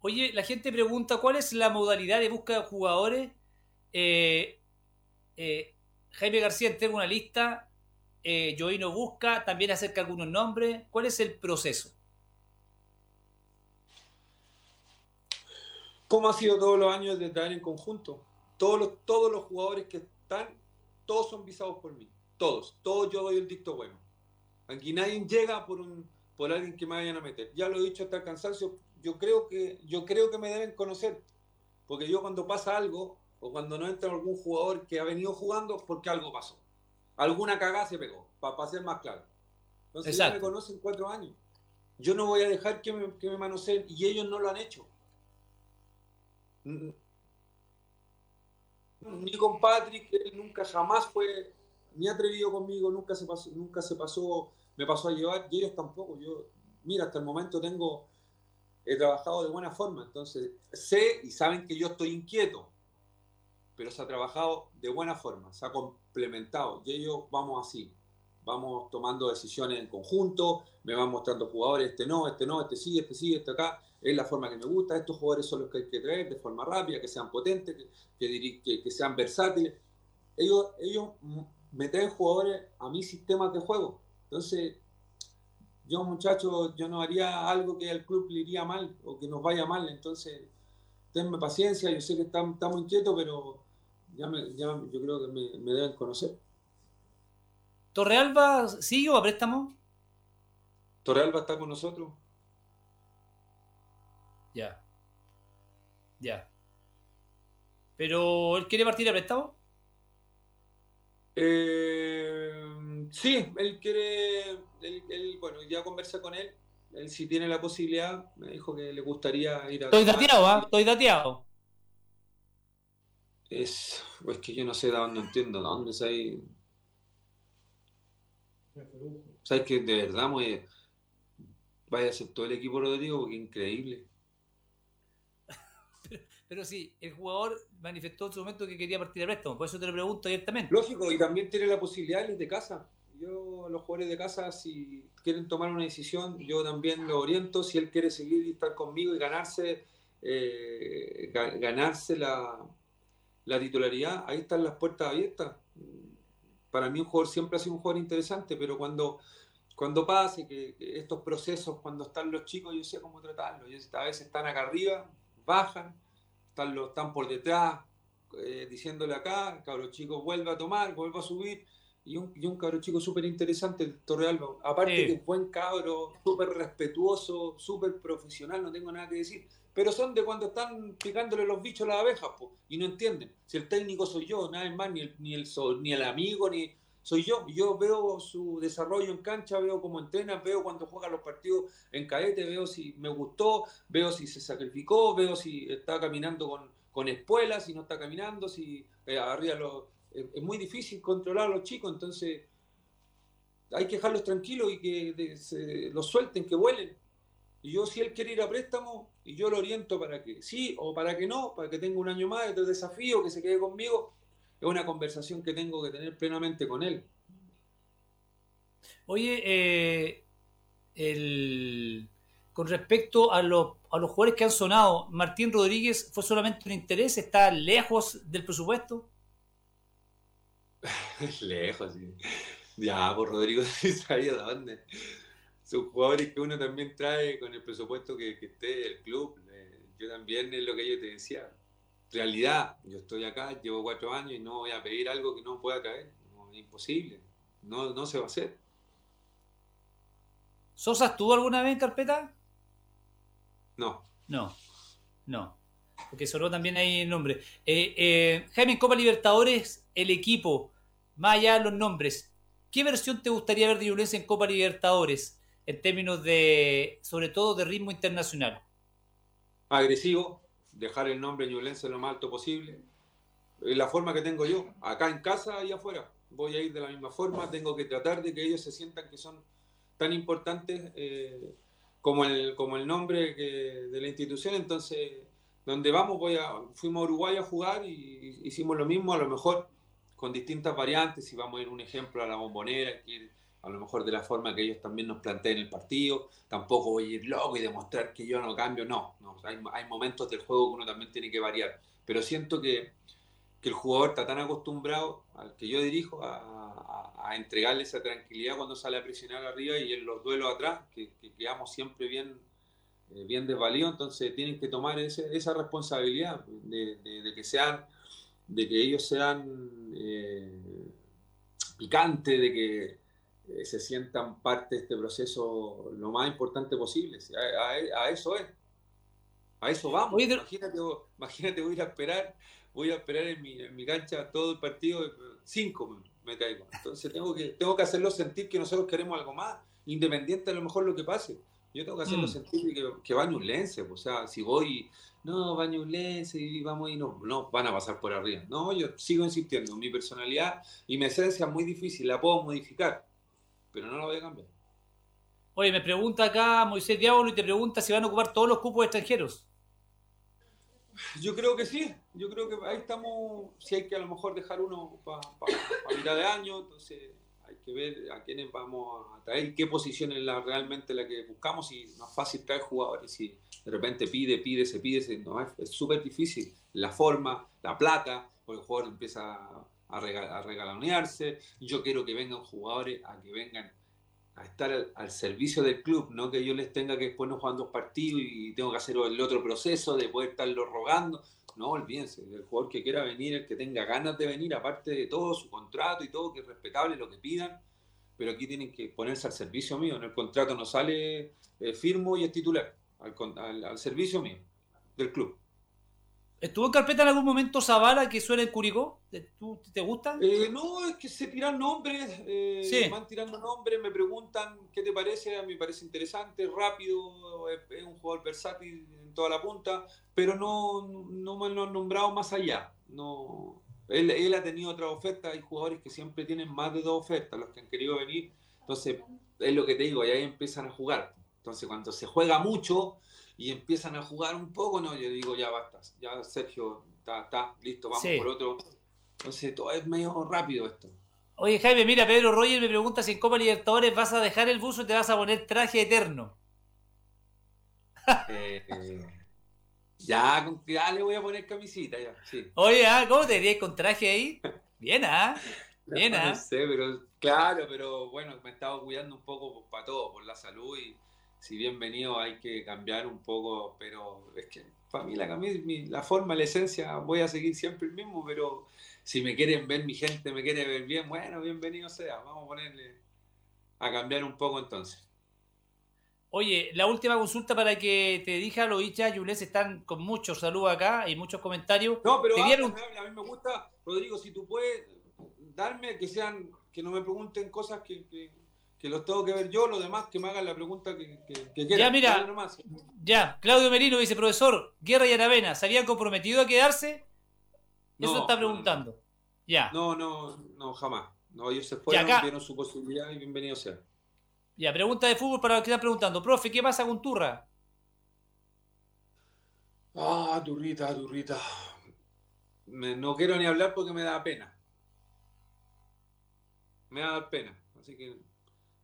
Oye, la gente pregunta cuál es la modalidad de búsqueda de jugadores. Eh, eh, Jaime García entrega una lista, eh, Joino busca, también acerca algunos nombres. ¿Cuál es el proceso? ¿Cómo ha sido todos los años de traer en conjunto? Todos los, todos los jugadores que están, todos son visados por mí. Todos, todos yo doy el dicto bueno. Aquí nadie llega por un por alguien que me vayan a meter. Ya lo he dicho hasta el cansancio, yo creo que yo creo que me deben conocer, porque yo cuando pasa algo o cuando no entra algún jugador que ha venido jugando porque algo pasó. Alguna cagada se pegó, para, ser más claro. Entonces ya me conocen cuatro años. Yo no voy a dejar que me, que me manoseen y ellos no lo han hecho. Con Patrick, él nunca jamás fue ni atrevido conmigo, nunca se pasó, nunca se pasó, me pasó a llevar, y ellos tampoco. Yo, mira, hasta el momento tengo, he trabajado de buena forma, entonces sé y saben que yo estoy inquieto, pero se ha trabajado de buena forma, se ha complementado, y ellos vamos así, vamos tomando decisiones en conjunto, me van mostrando jugadores, este no, este no, este sí, este sí, este acá, es la forma que me gusta, estos jugadores son los que hay que traer de forma rápida, que sean potentes, que, que, que sean versátiles. Ellos, ellos meter jugadores a mis sistemas de juego. Entonces, yo muchacho, yo no haría algo que al club le iría mal o que nos vaya mal, entonces tenme paciencia, yo sé que estamos, estamos inquietos, pero ya, yo creo que me, deben conocer. ¿Torrealba sigue o a préstamo? Torrealba está con nosotros. Ya. Ya. ¿Pero él quiere partir a préstamo? Eh, sí, él quiere, él, bueno, ya conversé con él, él si tiene la posibilidad, me dijo que le gustaría ir a... Estoy dateado, ¿ah? Estoy dateado. Es, pues que yo no sé de dónde entiendo, de dónde es ahí. ¿Sabes que de verdad, muy, vaya a ser todo el equipo Rodrigo? Porque increíble. Pero sí, el jugador manifestó en su momento que quería partir de préstamo, por eso te lo pregunto abiertamente. Lógico, y también tiene la posibilidad de casa. Yo, los jugadores de casa, si quieren tomar una decisión, yo también lo oriento. Si él quiere seguir y estar conmigo y ganarse, eh, ganarse la, la titularidad, ahí están las puertas abiertas. Para mí un jugador siempre ha sido un jugador interesante, pero cuando, cuando pase que, estos procesos, cuando están los chicos, yo sé cómo tratarlos. A veces están acá arriba, bajan, están, los, están por detrás, eh, diciéndole acá, cabro chico vuelve a tomar, vuelve a subir. Y un, y un cabro chico súper interesante, el Torrealba. Aparte que es buen cabro, súper respetuoso, súper profesional, no tengo nada que decir. Pero son de cuando están picándole los bichos a las abejas, y no entienden. Si el técnico soy yo, nada más, ni el, ni el, ni el amigo, ni, soy yo. Yo veo su desarrollo en cancha, veo cómo entrena, veo cuando juega los partidos en caete, veo si me gustó, veo si se sacrificó, veo si está caminando con, con espuelas, si no está caminando, si eh, arriba lo, es muy difícil controlar a los chicos, entonces hay que dejarlos tranquilos y que los suelten, que vuelen. Y yo, si él quiere ir a préstamo, y yo lo oriento para que sí o para que no, para que tenga un año más de desafío, que se quede conmigo, es una conversación que tengo que tener plenamente con él. Oye, eh, el, con respecto a los, a los jugadores que han sonado, ¿Martín Rodríguez fue solamente un interés? ¿Está lejos del presupuesto? Lejos, sí. Ya, por pues, Rodrigo sabía de dónde. Son jugadores que uno también trae con el presupuesto que, que esté el club. Eh, yo también es lo que yo te decía. Realidad, yo estoy acá, llevo cuatro años y no voy a pedir algo que no pueda caer. es imposible. No, no se va a hacer. ¿Sosa estuvo alguna vez en carpeta? No. No, no. Porque sonó también ahí el nombre. Eh, eh, Jaime, Copa Libertadores, el equipo, más allá de los nombres, ¿qué versión te gustaría ver de Ñublense en Copa Libertadores en términos de, sobre todo, de ritmo internacional? Agresivo, dejar el nombre Ñublense lo más alto posible. La forma que tengo yo, acá en casa y afuera. Voy a ir de la misma forma, tengo que tratar de que ellos se sientan que son tan importantes eh, como, el, como el nombre de la institución, entonces donde vamos, voy a, fuimos a Uruguay a jugar y hicimos lo mismo, a lo mejor con distintas variantes, si vamos a ir un ejemplo a la bombonera, que a lo mejor de la forma que ellos también nos planteen el partido, tampoco voy a ir loco y demostrar que yo no cambio, no, hay, momentos del juego que uno también tiene que variar, pero siento que, que el jugador está tan acostumbrado al que yo dirijo a, entregarle esa tranquilidad cuando sale a presionar arriba y en los duelos atrás, que, que quedamos siempre bien eh, bien desvalido, entonces tienen que tomar esa responsabilidad de, que sean, de que ellos sean eh, picantes, de que eh, se sientan parte de este proceso lo más importante posible. A, eso es. A eso vamos. Imagínate, imagínate, voy a esperar, voy a esperar en mi, en mi cancha todo el partido, cinco me, caigo. Entonces tengo que, tengo que hacerlo sentir que nosotros queremos algo más, independiente a lo mejor lo que pase. Yo tengo que hacerlo mm. sentir que, que va Ñublense, o sea, si voy, no, va Ñublense y vamos y no, no, van a pasar por arriba. No, yo sigo insistiendo, mi personalidad y mi esencia es muy difícil, la puedo modificar, pero no la voy a cambiar. Oye, me pregunta acá Moisés Diablo y te pregunta si van a ocupar todos los cupos extranjeros. Yo creo que sí, yo creo que ahí estamos, si hay que a lo mejor dejar uno para mitad de año, entonces hay que ver a quiénes vamos a traer, qué posición es la, realmente la que buscamos y no es fácil traer jugadores. Si de repente pide, pide, se pide, no, es súper difícil. La forma, la plata, porque el jugador empieza a, regalonearse. Yo quiero que vengan jugadores a que vengan a estar al, servicio del club, no que yo les tenga que después no jugar dos partidos y tengo que hacer el otro proceso de poder estarlo rogando. No, olvídense, el jugador que quiera venir, el que tenga ganas de venir, aparte de todo su contrato y todo, que es respetable lo que pidan, pero aquí tienen que ponerse al servicio mío. En el contrato no sale eh, firmo y es titular, al servicio mío, del club. ¿Estuvo en carpeta en algún momento Zavala que suena en Curicó? ¿Tú, ¿Te gusta? Eh, no, es que se tiran nombres, eh, van tirando nombres, me preguntan qué te parece, a mí me parece interesante, rápido, es, un jugador versátil en toda la punta, pero no, no me lo han nombrado más allá. No, él, él ha tenido otra oferta, hay jugadores que siempre tienen más de dos ofertas, los que han querido venir, entonces es lo que te digo, y ahí empiezan a jugar. Entonces cuando se juega mucho, y empiezan a jugar un poco, no, yo digo, ya basta, ya Sergio, está, está listo, vamos por otro. Entonces, todo es medio rápido esto. Oye, Jaime, mira, Pedro Roger me pregunta si en Copa Libertadores vas a dejar el buzo y te vas a poner traje eterno. Eh, ya, ya le voy a poner camisita, ya, sí. Oye, ¿ah? ¿cómo te dirías con traje ahí? Bien, ¿ah? Bien, ¿ah? No sé, pero claro, pero bueno, me he estado cuidando un poco para todo, por la salud y si bienvenido hay que cambiar un poco, pero es que para mí la, la forma, la esencia, voy a seguir siempre el mismo, pero si me quieren ver, mi gente me quiere ver bien, bueno, bienvenido sea, vamos a ponerle a cambiar un poco entonces. Oye, la última consulta para que te dije, los hinchas Yules están con muchos saludos acá y muchos comentarios. No, pero a, mí me gusta, Rodrigo, si tú puedes darme que sean, que no me pregunten cosas que que los tengo que ver yo, los demás que me hagan la pregunta que, quieran. Ya, mira, ya, Claudio Merino dice, profesor, Guerra y Aravena, ¿se habían comprometido a quedarse? Eso está preguntando. ya. No, no, no, jamás. No, ellos se fueron, vieron su posibilidad y bienvenido sea. Ya, pregunta de fútbol para los que están preguntando. Profe, ¿qué pasa con Turra? Ah, Turrita, Turrita. no quiero ni hablar porque me da pena. Me da pena. Así que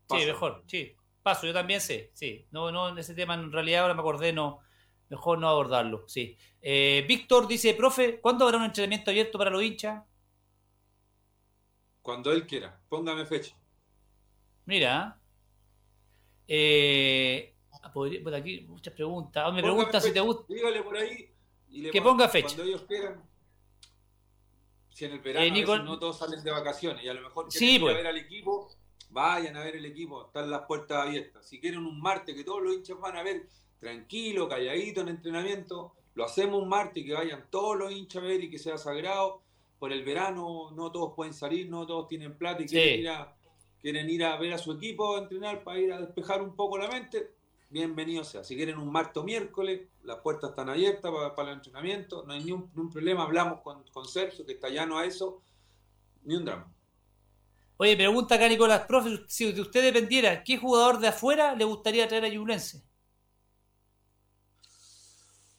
Sí, mejor, sí. Paso, yo también sé, sí. No, no, ese tema en realidad ahora me acordé, no, mejor no abordarlo, sí. Eh, Víctor dice, profe, ¿cuándo habrá un entrenamiento abierto para los hinchas? Cuando él quiera, póngame fecha. Mira, eh, por aquí muchas preguntas. Ah, me preguntan si te gusta. Dígale por ahí. que ponga fecha. Cuando ellos quieran. Si en el verano eh, no todos salen de vacaciones y a lo mejor quieren sí, ir pues. a ver al equipo Vayan a ver el equipo, están las puertas abiertas. Si quieren un martes que todos los hinchas van a ver tranquilo, calladito en entrenamiento, lo hacemos un martes que vayan todos los hinchas a ver y que sea sagrado. Por el verano no todos pueden salir, no todos tienen plata y quieren, ir a, quieren ir a ver a su equipo a entrenar para ir a despejar un poco la mente. Bienvenido sea. Si quieren un martes o miércoles, las puertas están abiertas para, el entrenamiento, no hay ni un, problema. Hablamos con, con Sergio, que está llano a eso, ni un drama. Oye, pregunta acá Nicolás, profe, si de usted dependiera, ¿qué jugador de afuera le gustaría traer a Yublense?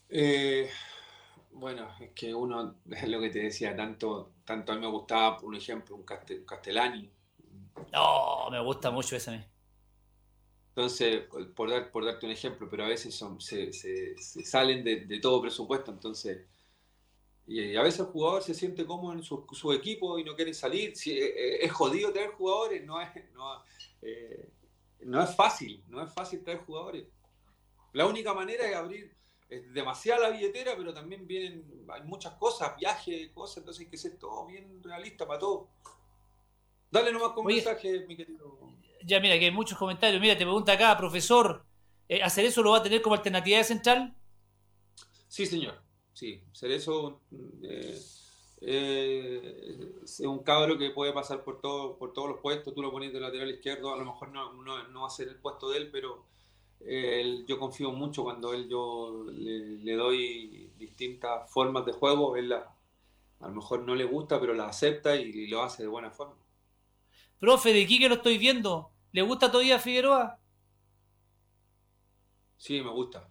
Eh, bueno, es que uno, es lo que te decía, tanto, tanto a mí me gustaba, por ejemplo, un, Castellani. No, me gusta mucho ese. Entonces, por, dar, por darte un ejemplo, pero a veces son, se, salen de, de, todo presupuesto, entonces y a veces el jugador se siente cómodo en su, equipo y no quiere salir. Si, eh, eh, es jodido traer jugadores, no es, no, eh, no es fácil, no es fácil traer jugadores. La única manera es abrir es demasiada la billetera, pero también vienen, hay muchas cosas, viajes, cosas, entonces hay que ser todo bien realista para todo. Dale nomás con mensaje, mi querido. Ya, mira, que hay muchos comentarios. Mira, te pregunta acá, profesor, ¿hacer eso lo va a tener como alternativa de central? Sí, señor sí, Cerezo eh, eh, es un cabro que puede pasar por, todo, por todos los puestos, tú lo pones de lateral izquierdo, a lo mejor no, no, va a ser el puesto de él, pero eh, yo confío mucho cuando él yo le, doy distintas formas de juego, él a lo mejor no le gusta, pero la acepta y, lo hace de buena forma. Profe, de aquí que lo estoy viendo, ¿le gusta todavía Figueroa? Sí, me gusta,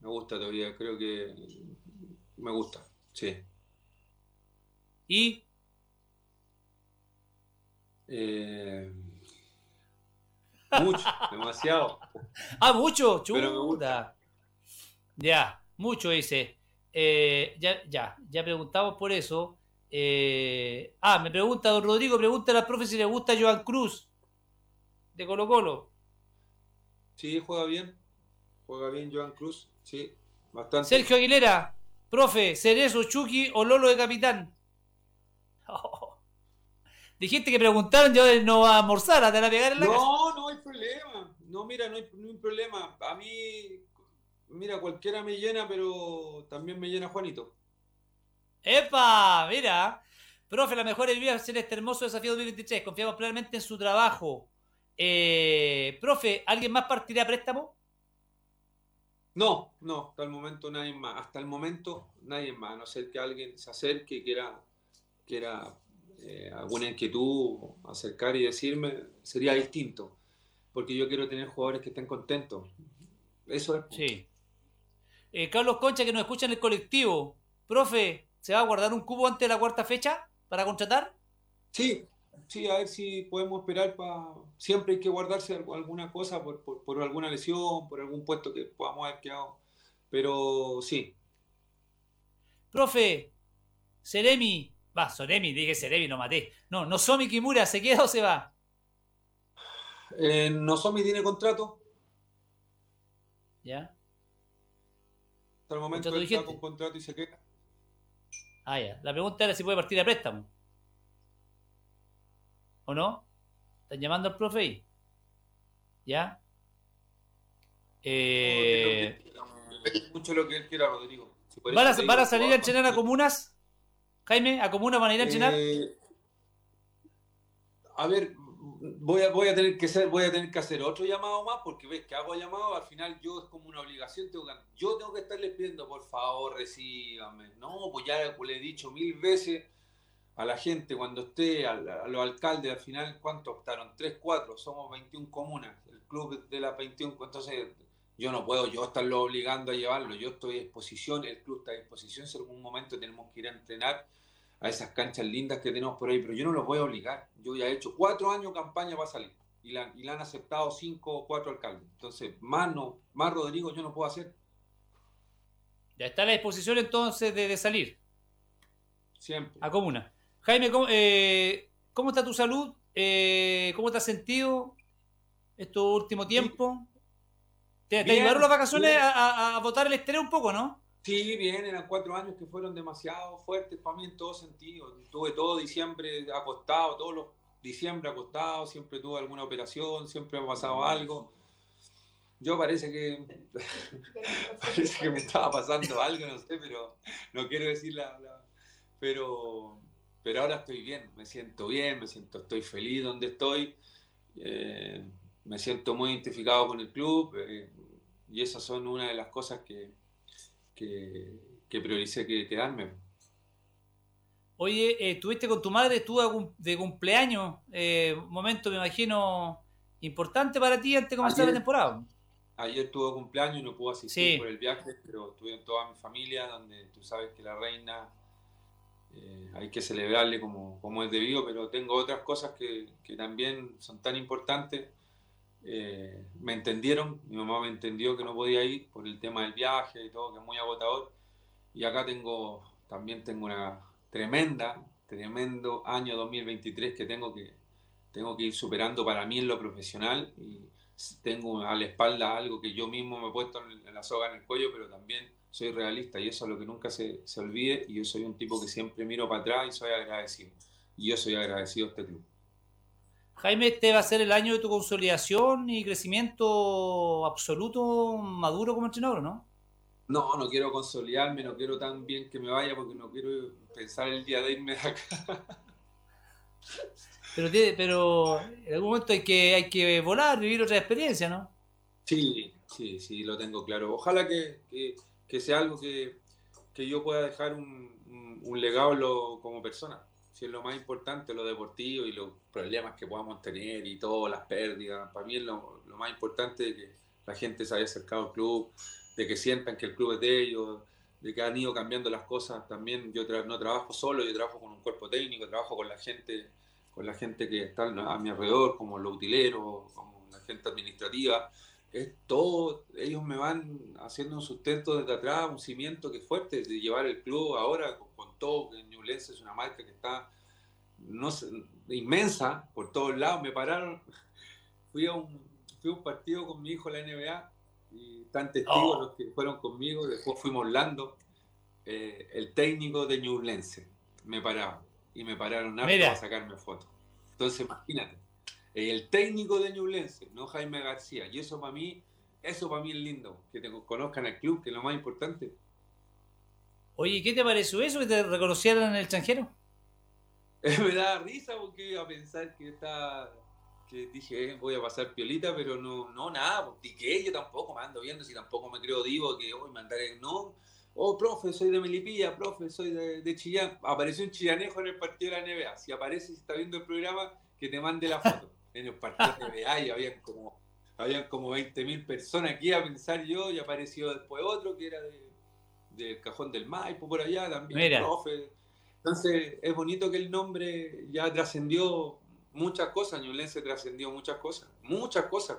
me gusta todavía, creo que me gusta, sí. ¿Y? Eh, mucho, demasiado. Ah, mucho, chuta. Ya, mucho dice. Eh, ya, ya, ya preguntamos por eso. Eh, ah, me pregunta don Rodrigo, pregunta a la profe si le gusta Joan Cruz de Colo Colo. Sí, juega bien. Juega bien Joan Cruz, sí, bastante. Sergio Aguilera, profe, Cerezo, Chucky o Lolo de capitán. Dijiste que preguntaron, yo no va a almorzar, a tener a pegar en la No, casa. no hay problema. No, mira, no hay, no hay problema. A mí, mira, cualquiera me llena, pero también me llena Juanito. ¡Epa! Mira. Profe, la mejor vías en este hermoso desafío 2023. Confiamos plenamente en su trabajo. Eh, profe, ¿alguien más partirá a préstamo? No, no, hasta el momento nadie más. Hasta el momento nadie más, a no ser que alguien se acerque y quiera, quiera eh, alguna inquietud acercar y decirme, sería distinto. Porque yo quiero tener jugadores que estén contentos. Eso es. Sí. Eh, Carlos Concha, que nos escucha en el colectivo. Profe, ¿se va a guardar un cubo antes de la cuarta fecha para contratar? Sí, sí, a ver si podemos esperar para... Siempre hay que guardarse alguna cosa por, por, por alguna lesión, por algún puesto que podamos haber quedado. Pero sí, Profe, Seremi. Va, Soremi, dije Seremi, lo maté. No, no Somi Kimura, ¿se queda o se va? eh, Nozomi tiene contrato. ¿Ya? Hasta el momento está con contrato y se queda. Ah, ya. La pregunta era si puede partir a préstamo. ¿O no? ¿Están llamando al profe ahí? ¿Ya? Eh, mucho lo que él quiera, Rodrigo. Si ¿van, a, van salir a entrenar a comunas? Jaime, ¿a comunas van a ir a entrenar? Eh, a ver, voy a, voy a tener que ser, voy a tener que hacer otro llamado más porque ves que hago llamado, al final yo es como una obligación, tengo que, yo tengo que estarles pidiendo, por favor, recíbanme. No, pues ya le he dicho mil veces a la gente cuando esté, a, a los alcaldes, al final, ¿cuántos optaron? Tres, cuatro, somos 21 comunas, el club de las 21, entonces yo no puedo yo estarlo obligando a llevarlo, yo estoy a disposición, el club está a disposición, si en algún momento tenemos que ir a entrenar a esas canchas lindas que tenemos por ahí, pero yo no los voy a obligar. Yo ya he hecho cuatro años campaña para salir y la, y la han aceptado cinco o cuatro alcaldes. Entonces, más no, más Rodrigo yo no puedo hacer. Ya está a la disposición entonces de, de salir Siempre. a comuna. Jaime, ¿cómo, eh, ¿cómo está tu salud? Eh, ¿Cómo te has sentido estos últimos tiempos? ¿Te, ayudaron las vacaciones a, a, botar el estrés un poco, no? Sí, bien, eran cuatro años que fueron demasiado fuertes para mí en todo sentido. Tuve todo diciembre acostado, todos los diciembre acostado, siempre tuve alguna operación, siempre me ha pasado algo. Yo parece que parece que me estaba pasando algo, no sé, pero no quiero decir la, la- pero pero ahora estoy bien, me siento bien, me siento estoy feliz donde estoy. eh, me siento muy identificado con el club eh, y esas son una de las cosas que, que, que prioricé que quedarme. Oye, eh, estuviste con tu madre, estuvo de cum- de cumpleaños, un momento me imagino importante para ti antes de comenzar Ayer. la temporada. Ayer tuvo cumpleaños y no pudo asistir Sí. por el viaje, pero estuve en toda mi familia, donde tú sabes que la reina eh, hay que celebrarle como, como es debido, pero tengo otras cosas que, que también son tan importantes. Eh, me entendieron, mi mamá me entendió que no podía ir por el tema del viaje y todo, que es muy agotador. Y acá tengo, también tengo una tremenda, tremendo año 2023 que tengo que, tengo que ir superando para mí en lo profesional y tengo a la espalda algo que yo mismo me he puesto en la soga en el cuello, pero también soy realista y eso es lo que nunca se, se olvide y yo soy un tipo que siempre miro para atrás y soy agradecido. Y yo soy agradecido a este club. Jaime, este va a ser el año de tu consolidación y crecimiento absoluto, maduro como entrenador, ¿no? No, no quiero consolidarme, no quiero tan bien que me vaya porque no quiero pensar el día de irme de acá. Pero, pero en algún momento hay que, hay que volar, vivir otra experiencia, ¿no? Sí, sí, sí, lo tengo claro. Ojalá que, que- que sea algo que, que yo pueda dejar un, un- un legado lo- como persona. Si es lo más importante, lo deportivo y los problemas que podamos tener y todas las pérdidas. Para mí es lo, lo más importante que la gente se haya acercado al club, de que sientan que el club es de ellos, de que han ido cambiando las cosas. También yo tra- no trabajo solo, yo trabajo con un cuerpo técnico, trabajo con la gente, con la gente que está a mi alrededor, como los utileros, como la gente administrativa es todo, ellos me van haciendo un sustento desde atrás, un cimiento que es fuerte, de llevar el club ahora con, con todo, que Ñublense es una marca que está no sé, inmensa por todos lados, me pararon, fui a un, fui a un partido con mi hijo en la NBA y están testigos Oh. los que fueron conmigo. Después fuimos a Orlando. eh, el técnico de Ñublense me paraba y me pararon a sacarme fotos. Entonces, imagínate, el técnico de Ñublense, no Jaime García. Y eso para mí, eso para mí es lindo, que te conozcan al club, que es lo más importante. Oye, ¿qué te pareció eso que te reconocieran en el extranjero? me da risa porque iba a pensar que está que dije eh, voy a pasar piolita pero no no nada pues, que yo tampoco me ando viendo si tampoco me creo divo que hoy mandaré no oh profe soy de Melipilla profe soy de, de Chillán apareció un chillanejo en el partido de la NBA si aparece si está viendo el programa que te mande la foto en el partido de y habían como habían como 20.000 personas aquí a pensar yo y apareció después otro que era de del cajón del Maipo por allá también Mira. profe entonces es bonito que el nombre ya trascendió muchas cosas, Ñublense trascendió muchas cosas, muchas cosas.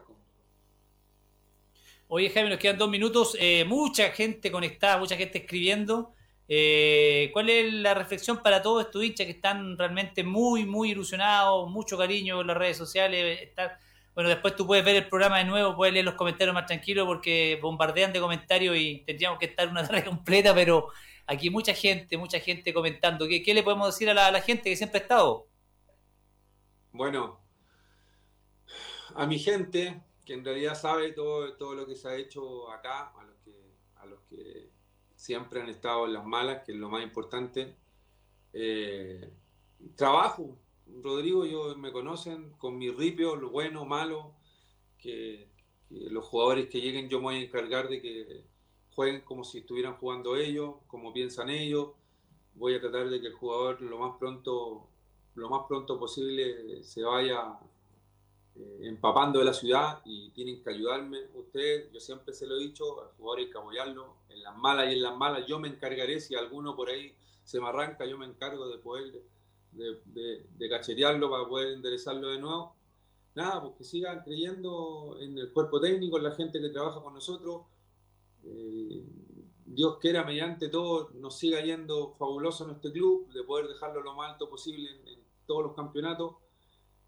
Oye, Jaime, nos quedan dos minutos. Eh, mucha gente conectada, mucha gente escribiendo. Eh, ¿Cuál es la reflexión para todos estos hinchas que están realmente muy, muy ilusionados? Mucho cariño en las redes sociales. Bueno, después tú puedes ver el programa de nuevo, puedes leer los comentarios más tranquilos porque bombardean de comentarios y tendríamos que estar una tarde completa, pero aquí mucha gente, mucha gente comentando. ¿Qué, qué le podemos decir a la, a la gente que siempre ha estado? Bueno, a mi gente, que en realidad sabe todo, todo lo que se ha hecho acá, a los, que, a los que siempre han estado en las malas, que es lo más importante, eh, trabajo. Rodrigo, yo me conocen con mi ripio, lo bueno, malo, que, los jugadores que lleguen yo me voy a encargar de que jueguen como si estuvieran jugando ellos, como piensan ellos. Voy a tratar de que el jugador lo más pronto, lo más pronto posible se vaya eh, empapando de la ciudad y tienen que ayudarme ustedes. Yo siempre se lo he dicho, al jugador hay que apoyarlo en las malas y en las malas. Yo me encargaré, si alguno por ahí se me arranca, yo me encargo de poder de, de, de cachetearlo para poder enderezarlo de nuevo. Nada, pues que sigan creyendo en el cuerpo técnico, en la gente que trabaja con nosotros. Eh, Dios quiera, mediante todo, nos siga yendo fabuloso en este club, de poder dejarlo lo más alto posible en, en todos los campeonatos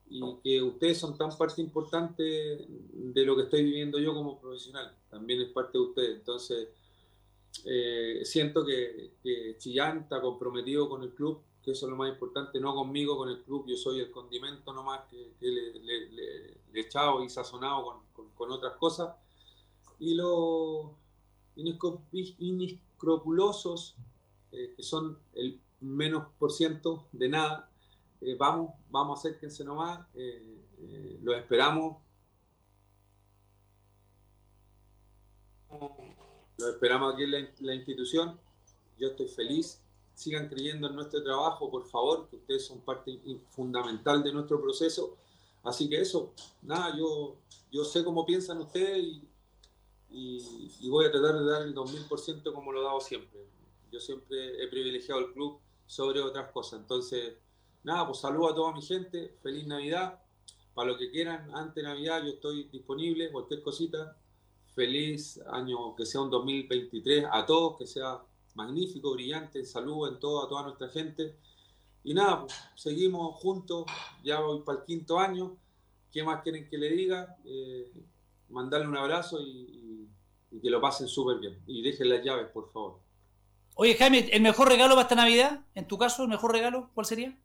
y que ustedes son tan parte importante de lo que estoy viviendo yo como profesional. También es parte de ustedes. Entonces, eh, siento que, que Chillán está comprometido con el club, que eso es lo más importante, no conmigo, con el club. Yo soy el condimento nomás que, que le, le, le, le echado y sazonado con, con, con otras cosas. Y los inescrupulosos, eh, que son el menos por ciento de nada, eh, vamos, vamos, acérquense nomás, eh, eh, los esperamos. Los esperamos aquí en la, la, institución. Yo estoy feliz. Sigan creyendo en nuestro trabajo, por favor, que ustedes son parte fundamental de nuestro proceso. Así que eso, nada, yo, yo sé cómo piensan ustedes y, y, y voy a tratar de dar el 2000% como lo he dado siempre. Yo siempre he privilegiado el club sobre otras cosas. Entonces, nada, pues saludo a toda mi gente, feliz Navidad. Para lo que quieran, antes de Navidad yo estoy disponible, cualquier cosita. Feliz año, que sea un 2023 a todos, que sea magnífico, brillante. Saludo en todo a toda nuestra gente. Y nada, pues, seguimos juntos, ya voy para el quinto año. ¿Qué más quieren que le diga? Eh, mandarle un abrazo y, y, que lo pasen súper bien. Y dejen las llaves, por favor. Oye, Jaime, ¿el mejor regalo para esta Navidad? En tu caso, ¿el mejor regalo cuál sería?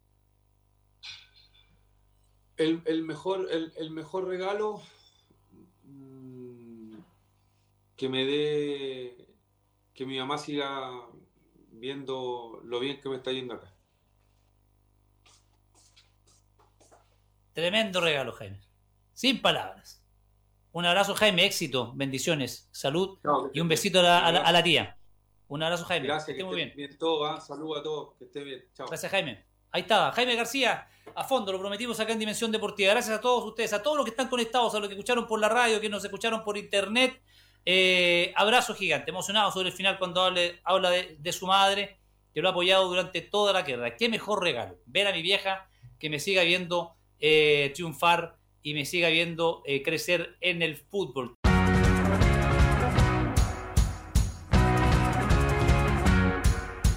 El, el mejor, el, el, mejor regalo mmm, que me dé que mi mamá siga viendo lo bien que me está yendo acá. Tremendo regalo, Jaime. Sin palabras. Un abrazo, Jaime, éxito, bendiciones, salud no, y un besito a la, a la, a la tía. Un abrazo, Jaime. Gracias, que esté muy bien. bien todo, ¿eh? Saludos a todos, que esté bien. Chao. Gracias, Jaime. Ahí está, Jaime García, a fondo, lo prometimos acá en Dimensión Deportiva. Gracias a todos ustedes, a todos los que están conectados, a los que escucharon por la radio, que nos escucharon por internet. Eh, abrazo gigante, emocionado sobre el final cuando habla de, de, su madre, que lo ha apoyado durante toda la guerra. Qué mejor regalo, ver a mi vieja que me siga viendo eh, triunfar y me siga viendo eh, crecer en el fútbol.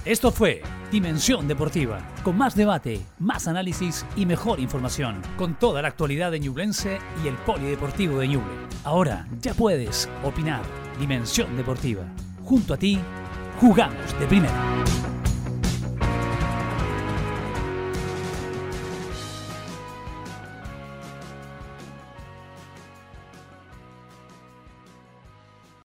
Esto fue Dimensión Deportiva, con más debate, más análisis y mejor información, con toda la actualidad de Ñublense y el Polideportivo de Ñuble. Ahora ya puedes opinar. Dimensión Deportiva. Junto a ti, jugamos de primera.